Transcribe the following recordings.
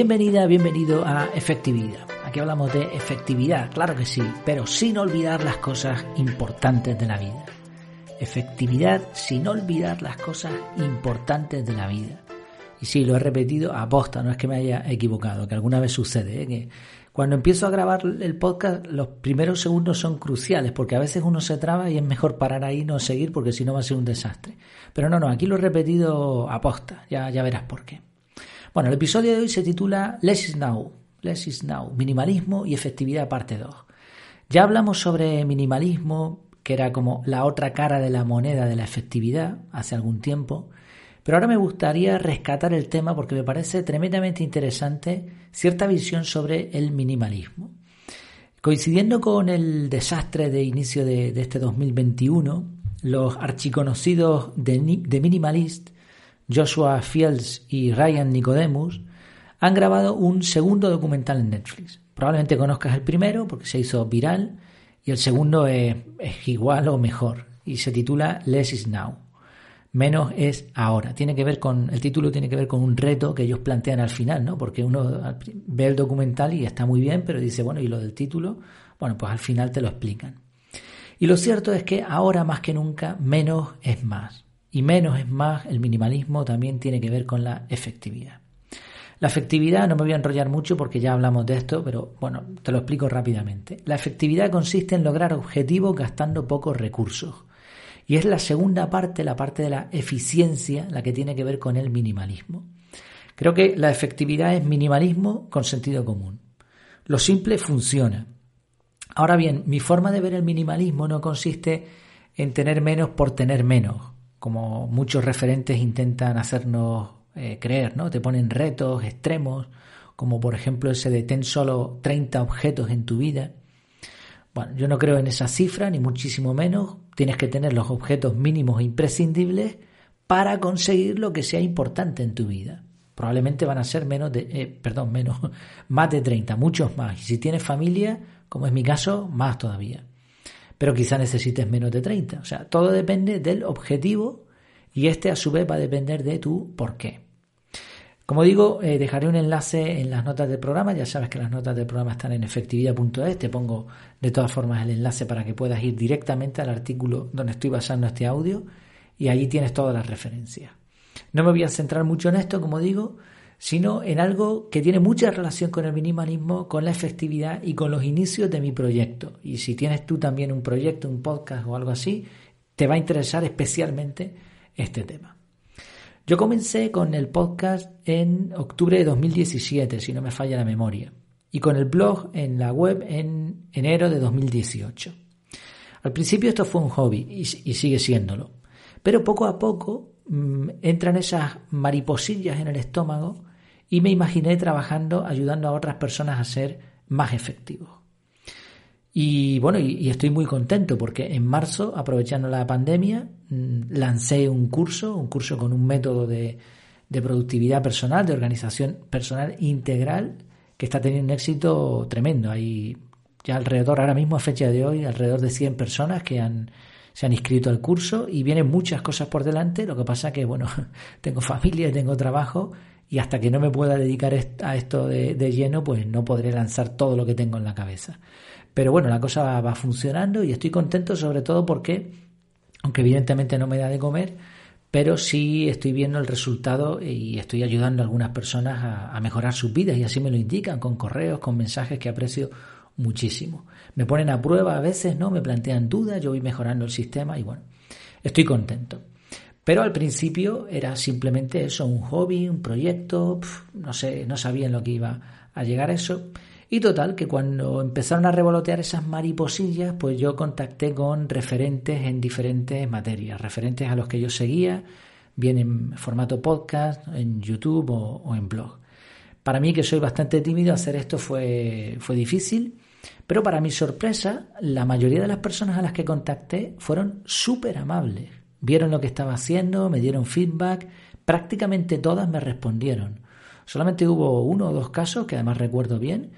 Bienvenida, bienvenido a Efectividad. Aquí hablamos de efectividad, claro que sí, pero sin olvidar las cosas importantes de la vida. Efectividad sin olvidar las cosas importantes de la vida. Y sí, lo he repetido a posta, no es que me haya equivocado, que alguna vez sucede, ¿eh? que cuando empiezo a grabar el podcast los primeros segundos son cruciales, porque a veces uno se traba y es mejor parar ahí y no seguir, porque si no va a ser un desastre. Pero no, no, aquí lo he repetido a posta, ya, ya verás por qué. Bueno, el episodio de hoy se titula Less is Now, Less Now, Minimalismo y Efectividad parte 2. Ya hablamos sobre minimalismo, que era como la otra cara de la moneda de la efectividad hace algún tiempo, pero ahora me gustaría rescatar el tema porque me parece tremendamente interesante cierta visión sobre el minimalismo. Coincidiendo con el desastre de inicio de, este 2021, los archiconocidos de, de Minimalist Joshua Fields y Ryan Nicodemus, han grabado un segundo documental en Netflix. Probablemente conozcas el primero porque se hizo viral y el segundo es, igual o mejor y se titula Less is Now. Menos es ahora. Tiene que ver con el título tiene que ver con un reto que ellos plantean al final, ¿no? Porque uno ve el documental y está muy bien, pero dice, bueno, ¿y lo del título? Bueno, pues al final te lo explican. Y lo cierto es que ahora más que nunca menos es más y menos es más, el minimalismo también tiene que ver con la efectividad. La efectividad, no me voy a enrollar mucho porque ya hablamos de esto, pero bueno, te lo explico rápidamente. La efectividad consiste en lograr objetivos gastando pocos recursos. Y es la segunda parte, la parte de la eficiencia, la que tiene que ver con el minimalismo. Creo que la efectividad es minimalismo con sentido común. Lo simple funciona. Ahora bien, mi forma de ver el minimalismo no consiste en tener menos por tener menos como muchos referentes intentan hacernos eh, creer, ¿no? Te ponen retos extremos, como por ejemplo ese de ten solo 30 objetos en tu vida. Bueno, yo no creo en esa cifra, ni muchísimo menos. Tienes que tener los objetos mínimos e imprescindibles para conseguir lo que sea importante en tu vida. Probablemente van a ser menos de, eh, perdón, menos, más de 30, muchos más. Y si tienes familia, como es mi caso, más todavía pero quizá necesites menos de 30. O sea, todo depende del objetivo y este a su vez va a depender de tu por qué. Como digo, eh, dejaré un enlace en las notas del programa. Ya sabes que las notas del programa están en efectividad.es. Te pongo de todas formas el enlace para que puedas ir directamente al artículo donde estoy basando este audio y allí tienes todas las referencias. No me voy a centrar mucho en esto, como digo, sino en algo que tiene mucha relación con el minimalismo, con la efectividad y con los inicios de mi proyecto. Y si tienes tú también un proyecto, un podcast o algo así, te va a interesar especialmente este tema. Yo comencé con el podcast en octubre de 2017, si no me falla la memoria, y con el blog en la web en enero de 2018. Al principio esto fue un hobby y, sigue siéndolo, pero poco a poco mm, entran esas mariposillas en el estómago y me imaginé trabajando ayudando a otras personas a ser más efectivos. Y bueno, y, estoy muy contento porque en marzo, aprovechando la pandemia, mm, lancé un curso, un curso con un método de, de productividad personal, de organización personal integral, que está teniendo un éxito tremendo. Hay ya alrededor, ahora mismo a fecha de hoy, alrededor de 100 personas que han, se han inscrito al curso y vienen muchas cosas por delante. Lo que pasa que, bueno, tengo familia, tengo trabajo y hasta que no me pueda dedicar a esto de, lleno, pues no podré lanzar todo lo que tengo en la cabeza. Pero bueno, la cosa va, funcionando y estoy contento sobre todo porque, aunque evidentemente no me da de comer, pero sí estoy viendo el resultado y estoy ayudando a algunas personas a, a, mejorar sus vidas y así me lo indican con correos, con mensajes que aprecio muchísimo. Me ponen a prueba a veces, ¿no? Me plantean dudas, yo voy mejorando el sistema y bueno, estoy contento. Pero al principio era simplemente eso, un hobby, un proyecto, no sé, no sabía en lo que iba a llegar a eso. Y total, que cuando empezaron a revolotear esas mariposillas, pues yo contacté con referentes en diferentes materias, referentes a los que yo seguía, bien en formato podcast, en YouTube o, o en blog. Para mí, que soy bastante tímido, hacer esto fue, fue difícil, pero para mi sorpresa, la mayoría de las personas a las que contacté fueron súper amables Vieron lo que estaba haciendo, me dieron feedback, prácticamente todas me respondieron. Solamente hubo uno o dos casos, que además recuerdo bien,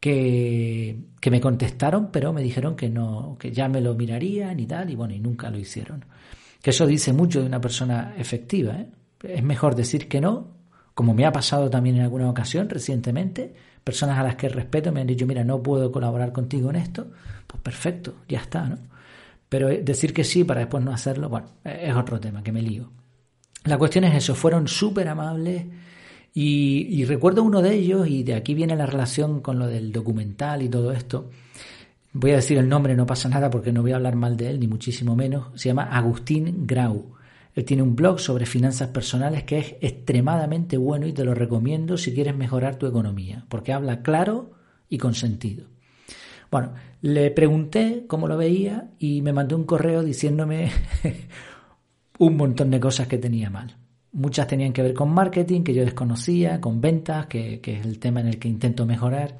que, que me contestaron, pero me dijeron que no, que ya me lo mirarían y tal, y bueno, y nunca lo hicieron. Que eso dice mucho de una persona efectiva. ¿eh? Es mejor decir que no como me ha pasado también en alguna ocasión recientemente, personas a las que respeto me han dicho, mira, no puedo colaborar contigo en esto, pues perfecto, ya está, ¿no? Pero decir que sí para después no hacerlo, bueno, es otro tema, que me lío. La cuestión es eso, fueron súper amables y, recuerdo uno de ellos, y de aquí viene la relación con lo del documental y todo esto. Voy a decir el nombre, no pasa nada porque no voy a hablar mal de él, ni muchísimo menos. Se llama Agustín Grau. Él tiene un blog sobre finanzas personales que es extremadamente bueno y te lo recomiendo si quieres mejorar tu economía, porque habla claro y con sentido. Bueno, le pregunté cómo lo veía y me mandó un correo diciéndome un montón de cosas que tenía mal. Muchas tenían que ver con marketing, que yo desconocía, con ventas, que, es el tema en el que intento mejorar.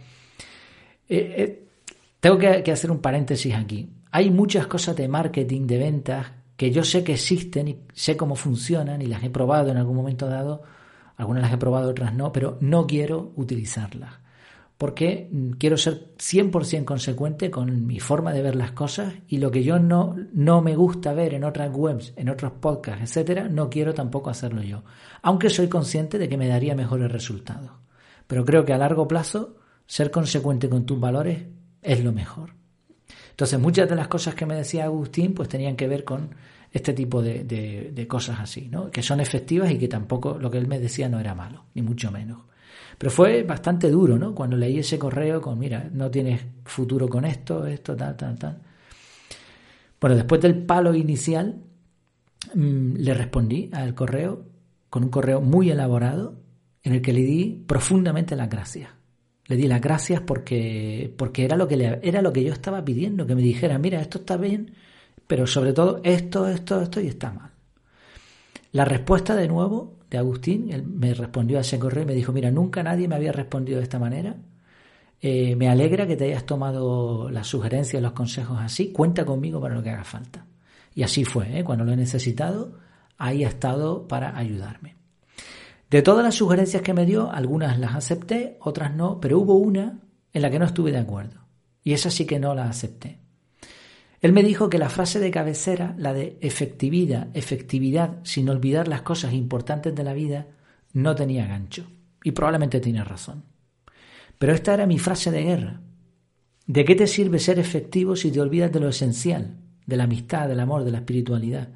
Eh, eh, tengo que, que hacer un paréntesis aquí. Hay muchas cosas de marketing, de ventas, que yo sé que existen y sé cómo funcionan y las he probado en algún momento dado. Algunas las he probado, otras no, pero no quiero utilizarlas porque quiero ser 100% consecuente con mi forma de ver las cosas y lo que yo no, no me gusta ver en otras webs, en otros podcasts, etcétera, no quiero tampoco hacerlo yo. Aunque soy consciente de que me daría mejores resultados. Pero creo que a largo plazo ser consecuente con tus valores es lo mejor. Entonces, muchas de las cosas que me decía Agustín, pues tenían que ver con este tipo de, de cosas así, ¿no? Que son efectivas y que tampoco lo que él me decía no era malo, ni mucho menos. Pero fue bastante duro, ¿no? Cuando leí ese correo con, mira, no tienes futuro con esto, esto, tal, tal, tal. Bueno, después del palo inicial, mm, le respondí al correo con un correo muy elaborado en el que le di profundamente las gracias. Le di las gracias porque, porque era, lo que era lo que yo estaba pidiendo, que me dijera, mira, esto está bien, pero sobre todo esto, esto, esto y está mal. La respuesta de nuevo de Agustín, él me respondió ese correo y me dijo, mira, nunca nadie me había respondido de esta manera. Eh, me alegra que te hayas tomado las sugerencias, los consejos así. Cuenta conmigo para lo que haga falta. Y así fue, ¿eh? cuando lo he necesitado, ahí ha estado para ayudarme. De todas las sugerencias que me dio, algunas las acepté, otras no, pero hubo una en la que no estuve de acuerdo. Y esa sí que no la acepté. Él me dijo que la frase de cabecera, la de efectividad, efectividad, sin olvidar las cosas importantes de la vida, no tenía gancho. Y probablemente tiene razón. Pero esta era mi frase de guerra. ¿De qué te sirve ser efectivo si te olvidas de lo esencial, de la amistad, del amor, de la espiritualidad?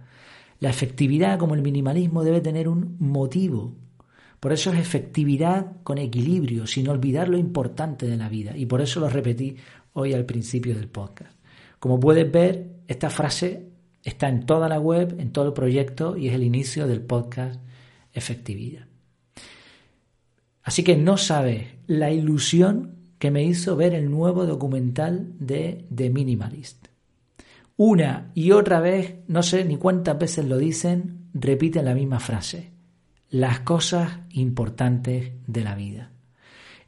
La efectividad, como el minimalismo, debe tener un motivo. Por eso es efectividad con equilibrio, sin olvidar lo importante de la vida. Y por eso lo repetí hoy al principio del podcast. Como puedes ver, esta frase está en toda la web, en todo el proyecto y es el inicio del podcast Efectividad. Así que no sabes la ilusión que me hizo ver el nuevo documental de The Minimalist. Una y otra vez, no sé ni cuántas veces lo dicen, repiten la misma frase. Las cosas importantes de la vida.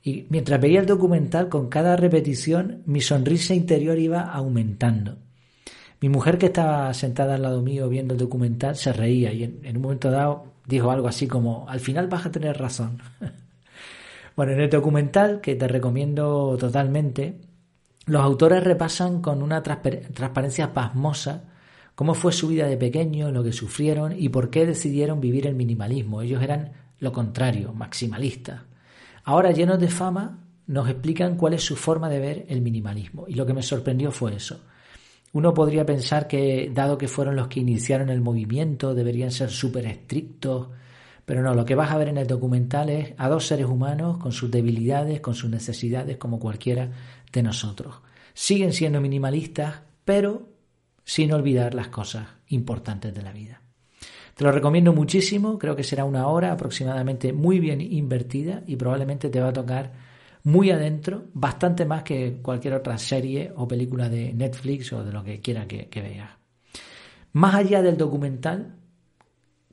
Y mientras veía el documental, con cada repetición, mi sonrisa interior iba aumentando. Mi mujer, que estaba sentada al lado mío viendo el documental, se reía y en, un momento dado dijo algo así como, al final vas a tener razón. bueno, en el documental, que te recomiendo totalmente, los autores repasan con una transparencia pasmosa cómo fue su vida de pequeño, lo que sufrieron y por qué decidieron vivir el minimalismo. Ellos eran lo contrario, maximalistas. Ahora, llenos de fama, nos explican cuál es su forma de ver el minimalismo. Y lo que me sorprendió fue eso. Uno podría pensar que, dado que fueron los que iniciaron el movimiento, deberían ser súper estrictos, pero no, lo que vas a ver en el documental es a dos seres humanos con sus debilidades, con sus necesidades, como cualquiera de nosotros. Siguen siendo minimalistas, pero sin olvidar las cosas importantes de la vida. Te lo recomiendo muchísimo, creo que será una hora aproximadamente muy bien invertida y probablemente te va a tocar muy adentro, bastante más que cualquier otra serie o película de Netflix o de lo que quiera que, que veas. Más allá del documental,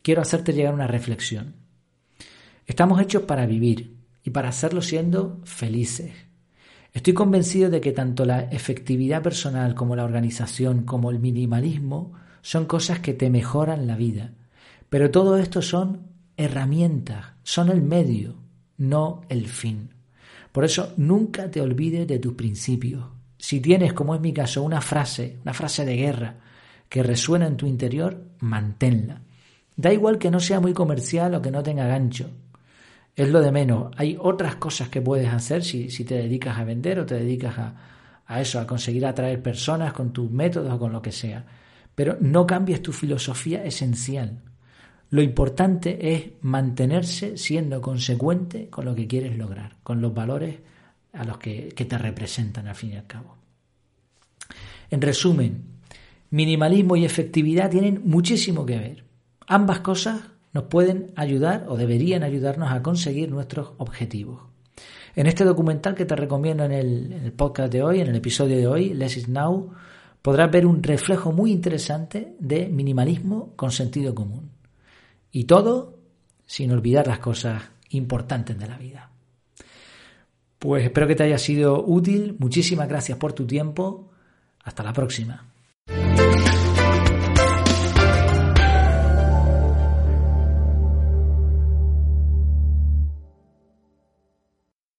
quiero hacerte llegar una reflexión. Estamos hechos para vivir y para hacerlo siendo felices. Estoy convencido de que tanto la efectividad personal como la organización como el minimalismo son cosas que te mejoran la vida pero todo esto son herramientas, son el medio, no el fin. Por eso nunca te olvides de tus principios. Si tienes, como es mi caso, una frase, una frase de guerra que resuena en tu interior, manténla. Da igual que no sea muy comercial o que no tenga gancho. es lo de menos. Hay otras cosas que puedes hacer si, te dedicas a vender o te dedicas a, a eso, a conseguir atraer personas con tus métodos o con lo que sea. Pero no cambies tu filosofía esencial. Lo importante es mantenerse siendo consecuente con lo que quieres lograr, con los valores a los que, te representan al fin y al cabo. En resumen, minimalismo y efectividad tienen muchísimo que ver. Ambas cosas nos pueden ayudar o deberían ayudarnos a conseguir nuestros objetivos. En este documental que te recomiendo en el, podcast de hoy, en el episodio de hoy, Less is Now, podrás ver un reflejo muy interesante de minimalismo con sentido común. Y todo sin olvidar las cosas importantes de la vida. Pues espero que te haya sido útil. Muchísimas gracias por tu tiempo. Hasta la próxima.